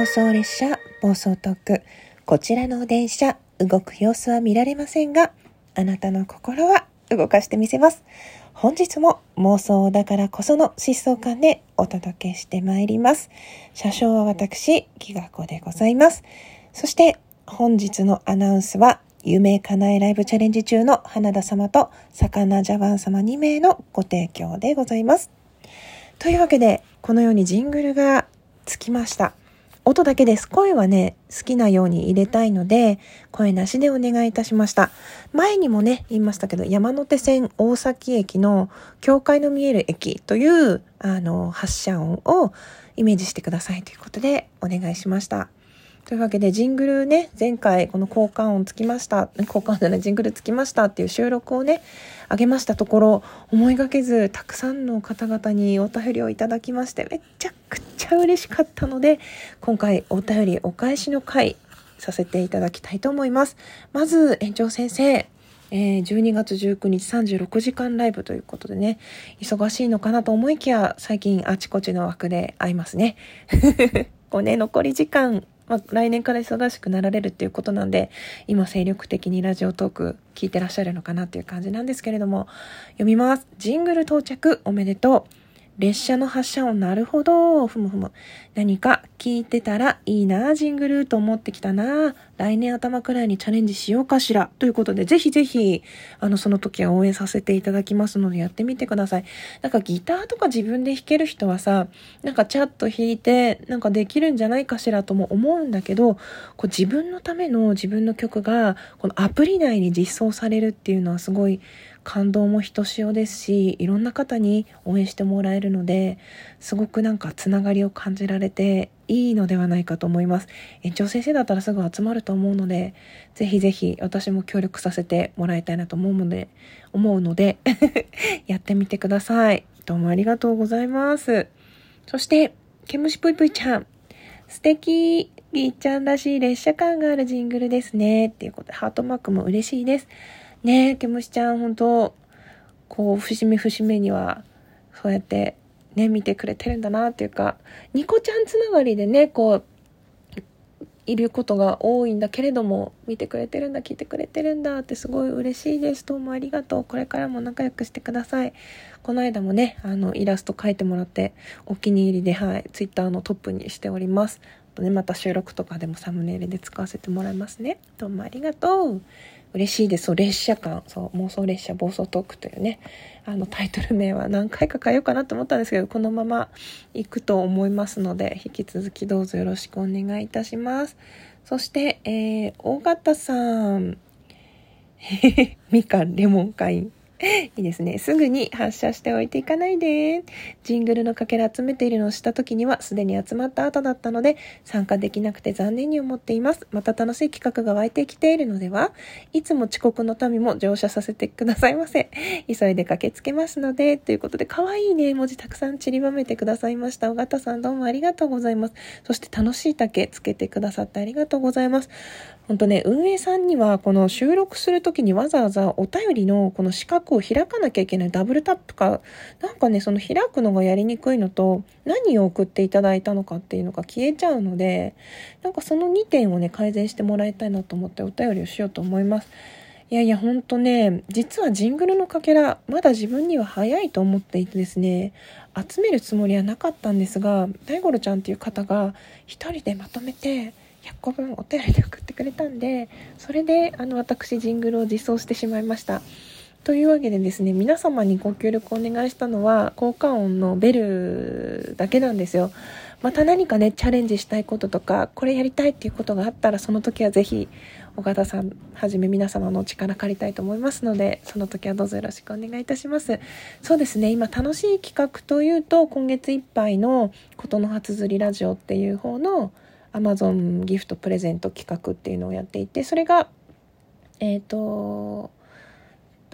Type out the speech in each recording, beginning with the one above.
妄想列車暴走トーク。こちらの電車動く様子は見られませんがあなたの心は動かしてみせます。本日も妄想だからこその疾走感でお届けしてまいります。車掌は私ギガ子でございます。そして本日のアナウンスは夢叶えライブチャレンジ中の花田様と魚ジャワン様2名のご提供でございます。というわけでこのようにジングルがつきました。音だけです。声はね、好きなように入れたいので、声なしでお願いいたしました。前にもね、言いましたけど、山手線大崎駅の境界の見える駅という、あの、発車音をイメージしてくださいということでお願いしました。というわけで、ジングルね、前回この交換音つきました、交換音じゃない、ジングルつきましたっていう収録をね、あげましたところ、思いがけず、たくさんの方々にお便りをいただきまして、めちゃくちゃ嬉しかったので、今回お便りお返しの回させていただきたいと思います。まず、園長先生、えー、12月19日36時間ライブということでね、忙しいのかなと思いきや、最近あちこちの枠で会いますね。こうね、残り時間まあ、来年から忙しくなられるっていうことなんで、今精力的にラジオトーク聞いてらっしゃるのかなっていう感じなんですけれども、読みます。ジングル到着おめでとう。列車の発車音なるほど。ふむふむ。何か聞いてたらいいな、ジングルと思ってきたな。来年頭くらいにチャレンジしようかしら。ということで、ぜひぜひ、あの、その時は応援させていただきますので、やってみてください。なんかギターとか自分で弾ける人はさ、なんかチャッと弾いて、なんかできるんじゃないかしらとも思うんだけど、こう自分のための自分の曲が、このアプリ内に実装されるっていうのはすごい、感動もひとしおですしいろんな方に応援してもらえるのですごくなんかつながりを感じられていいのではないかと思います。園長先生だったらすぐ集まると思うのでぜひぜひ私も協力させてもらいたいなと思うので思うので やってみてください。どうもありがとうございます。そしてケムシぷいぷいちゃん。素敵。ぎっちゃんらしい列車感があるジングルですね。っていうことで、ハートマークも嬉しいです。ねえ、ケムシちゃん、本当こう、節目節目には、そうやって、ね、見てくれてるんだなっていうか、ニコちゃんつながりでね、こう、いることが多いんだけれども、見てくれてるんだ、聞いてくれてるんだってすごい嬉しいです。どうもありがとう。これからも仲良くしてください。この間もね、あの、イラスト描いてもらって、お気に入りで、はい、ツイッターのトップにしております。とね、また収録とかでもサムネイルで使わせてもらいますね。どうもありがとう。嬉しいです。そう、列車感。そう、妄想列車暴走トークというね、あのタイトル名は何回か変えようかなと思ったんですけど、このまま行くと思いますので、引き続きどうぞよろしくお願いいたします。そして、えー、大型さん。みかんレモン会員。いいですね。すぐに発射しておいていかないで。ジングルのかけら集めているのをした時にはすでに集まった後だったので参加できなくて残念に思っています。また楽しい企画が湧いてきているのではいつも遅刻の民も乗車させてくださいませ。急いで駆けつけますので、ということで可愛いね、文字たくさん散りばめてくださいました。尾形さんどうもありがとうございます。そして楽しい竹つけてくださってありがとうございます。本当ね、運営さんにはこの収録する時にわざわざお便りのこの四角を開かなきゃいけないダブルタップか、なんかね、その開くのがやりにくいのと、何を送っていただいたのかっていうのが消えちゃうので、なんかその2点をね、改善してもらいたいなと思ってお便りをしようと思います。いやいや、ほんとね、実はジングルのかけら、まだ自分には早いと思っていてですね、集めるつもりはなかったんですが、大五郎ちゃんっていう方が一人でまとめて、100個分お便りで送ってくれたんでそれであの私ジングルを実装してしまいましたというわけでですね皆様にご協力お願いしたのは効果音のベルだけなんですよ。また何かねチャレンジしたいこととかこれやりたいっていうことがあったらその時は是非尾形さんはじめ皆様のお力借りたいと思いますのでその時はどうぞよろしくお願いいたします。そうですね今楽しい企画というと今月いっぱいの「ことの初釣りラジオ」っていう方の「Amazon ギフトプレゼント企画っていうのをやっていてそれがえっ、ー、と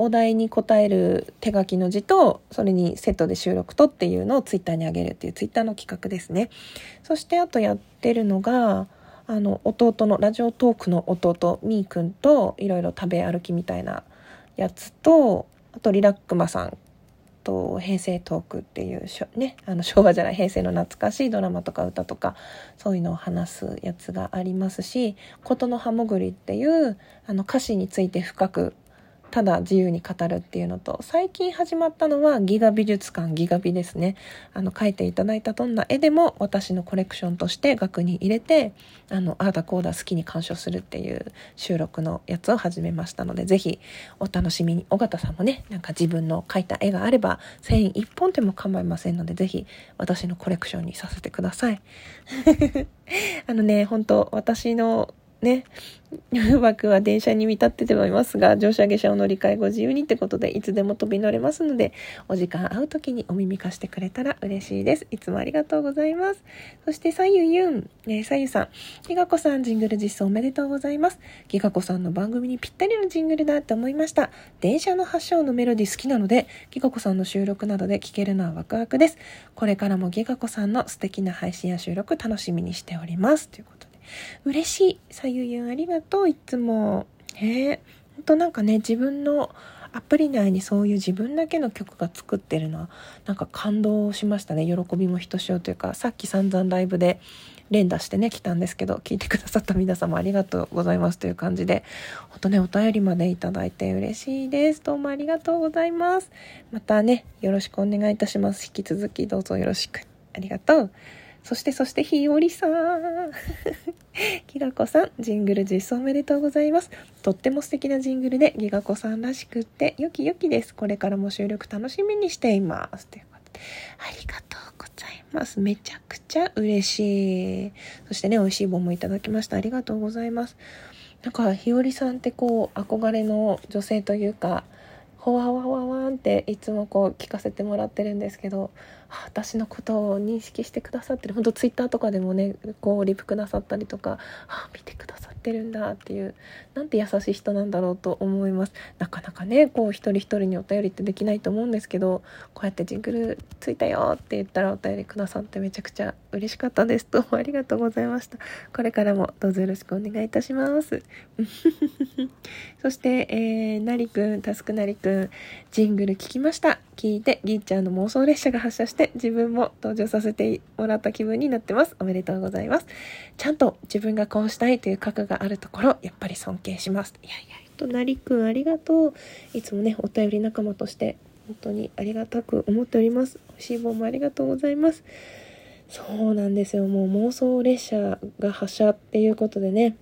お題に答える手書きの字とそれにセットで収録とっていうのをツイッターに上げるっていうツイッターの企画ですね。そしてあとやってるのがあの弟のラジオトークの弟みーくんといろいろ食べ歩きみたいなやつとあとリラックマさんと平成トークっていうしょ、ね、あの昭和じゃない平成の懐かしいドラマとか歌とかそういうのを話すやつがありますし「琴の葉もぐり」っていうあの歌詞について深くただ自由に語るっていうのと最近始まったのはギガ美術館ギガ美ですね。あの描いていただいたどんな絵でも私のコレクションとして額に入れてあのああだこうだ好きに鑑賞するっていう収録のやつを始めましたのでぜひお楽しみに。尾形さんもねなんか自分の描いた絵があれば繊維1本でも構いませんのでぜひ私のコレクションにさせてください。あのね本当私のね、枠は電車に見立っててはいますが、乗車下車を乗り換えご自由にってことで、いつでも飛び乗れますので、お時間合う時にお耳貸してくれたら嬉しいです。いつもありがとうございます。そして、さゆゆん、えー、さゆさん、ギガ子さん、ジングル実装おめでとうございます。ギガ子さんの番組にぴったりのジングルだって思いました。電車の発祥のメロディ好きなので、ギガ子さんの収録などで聴けるのはワクワクです。これからもギガ子さんの素敵な配信や収録楽しみにしております。ということ嬉しい。さゆゆんありがとう、いつも。へえ、ほんとなんかね、自分のアプリ内にそういう自分だけの曲が作ってるのは、なんか感動しましたね。喜びもひとしおというか、さっき散々ライブで連打してね、来たんですけど、聞いてくださった皆様ありがとうございますという感じで、ほんとね、お便りまでいただいて嬉しいです。どうもありがとうございます。またね、よろしくお願いいたします。引き続きどうぞよろしく。ありがとう。そしてそしてひよりさん。ギガ子さん、ジングル実装おめでとうございます。とっても素敵なジングルでギガ子さんらしくってよきよきです。これからも収録楽しみにしています。ということで、ありがとうございます。めちゃくちゃ嬉しい。そしてね、美味しい棒もいただきました。ありがとうございます。なんか、ひよりさんってこう、憧れの女性というか、ほわわわわんっていつもこう聞かせてもらってるんですけど私のことを認識してくださってる。本当ツイッターとかでもねこうリプくださったりとかあ見てくださってるんだっていうなんて優しい人なんだろうと思います。なかなかねこう一人一人にお便りってできないと思うんですけどこうやってジングルついたよって言ったらお便りくださってめちゃくちゃ嬉しかったです。どうもありがとうございました。これからもどうぞよろしくお願いいたします。そして、えー、なりくんタスクなりくんジングル聞きました。聞いてぎーちゃんの妄想列車が発車して自分も登場させてもらった気分になってます。おめでとうございます。ちゃんと自分がこうしたいという覚悟があるところやっぱり尊敬します。いやいやとなりくんありがとう。いつもねお便り仲間として本当にありがたく思っております。美味しい棒もありがとうございます。そうなんですよもう妄想列車が発車っていうことでね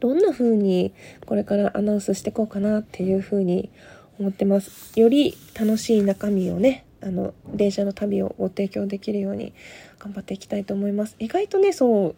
どんな風にこれからアナウンスしていこうかなっていう風に思ってます。より楽しい中身をね、あの、電車の旅をご提供できるように頑張っていきたいと思います。意外とね、そう、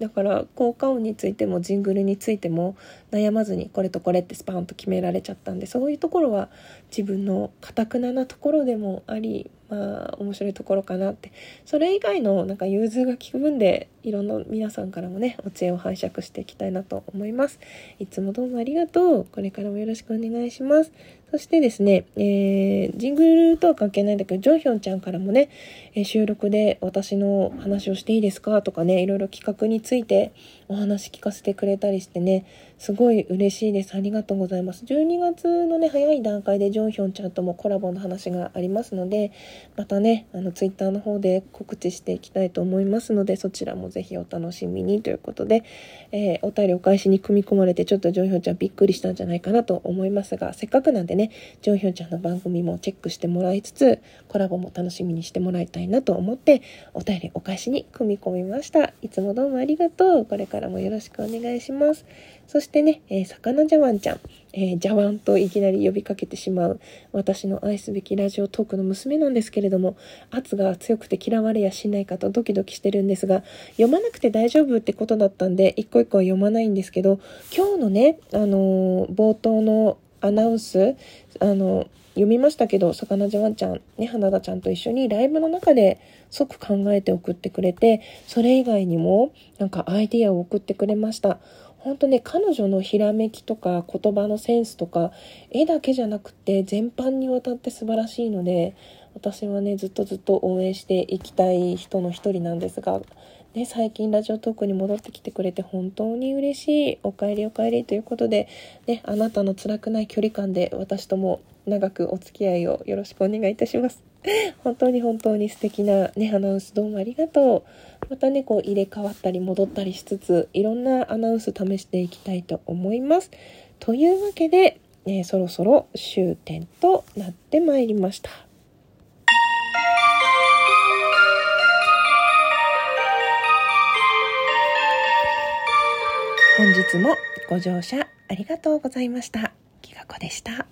だから効果音についてもジングルについても悩まずにこれとこれってスパンと決められちゃったんでそういうところは自分のかたくななところでもありあ面白いところかなって。それ以外のなんか融通が利く分でいろんな皆さんからもねお知恵を拝借していきたいなと思います。いつもどうもありがとう。これからもよろしくお願いします。そしてですね、えー、ジングルとは関係ないんだけどジョンヒョンちゃんからもね、え収録で私の話をしていいですかとかねいろいろ企画についてお話聞かせてくれたりしてねすごい嬉しいです。ありがとうございます。12月のね早い段階でジョンヒョンちゃんともコラボの話がありますのでまたねあのツイッターの方で告知していきたいと思いますのでそちらもぜひお楽しみにということで、えー、お便りお返しに組み込まれてちょっとジョンヒョンちゃんびっくりしたんじゃないかなと思いますがせっかくなんでねジョンヒョンちゃんの番組もチェックしてもらいつつコラボも楽しみにしてもらいたいなと思ってお便りお返しに組み込みました。いつもどうもありがとう。これからもよろしくお願いします。そしてね、えー、魚ジャワンちゃん、えー、ジャワンといきなり呼びかけてしまう私の愛すべきラジオトークの娘なんですけれども、圧が強くて嫌われやしないかとドキドキしてるんですが、読まなくて大丈夫ってことだったんで、一個一個は読まないんですけど、今日のね、あのー、冒頭のアナウンス、あの読みましたけど、魚ジャワンちゃん、ね、花田ちゃんと一緒にライブの中で即考えて送ってくれて、それ以外にもなんかアイディアを送ってくれました。本当ね彼女のひらめきとか言葉のセンスとか絵だけじゃなくて全般にわたって素晴らしいので私はねずっとずっと応援していきたい人の一人なんですがね、最近ラジオトークに戻ってきてくれて本当に嬉しい。お帰りお帰りということで、ね、あなたの辛くない距離感で私とも長くお付き合いをよろしくお願いいたします。本当に本当に素敵なね、アナウンスどうもありがとう。またね、こう入れ替わったり戻ったりしつつ、いろんなアナウンス試していきたいと思います。というわけで、えー、そろそろ終点となってまいりました。本日もご乗車ありがとうございました。きがこでした。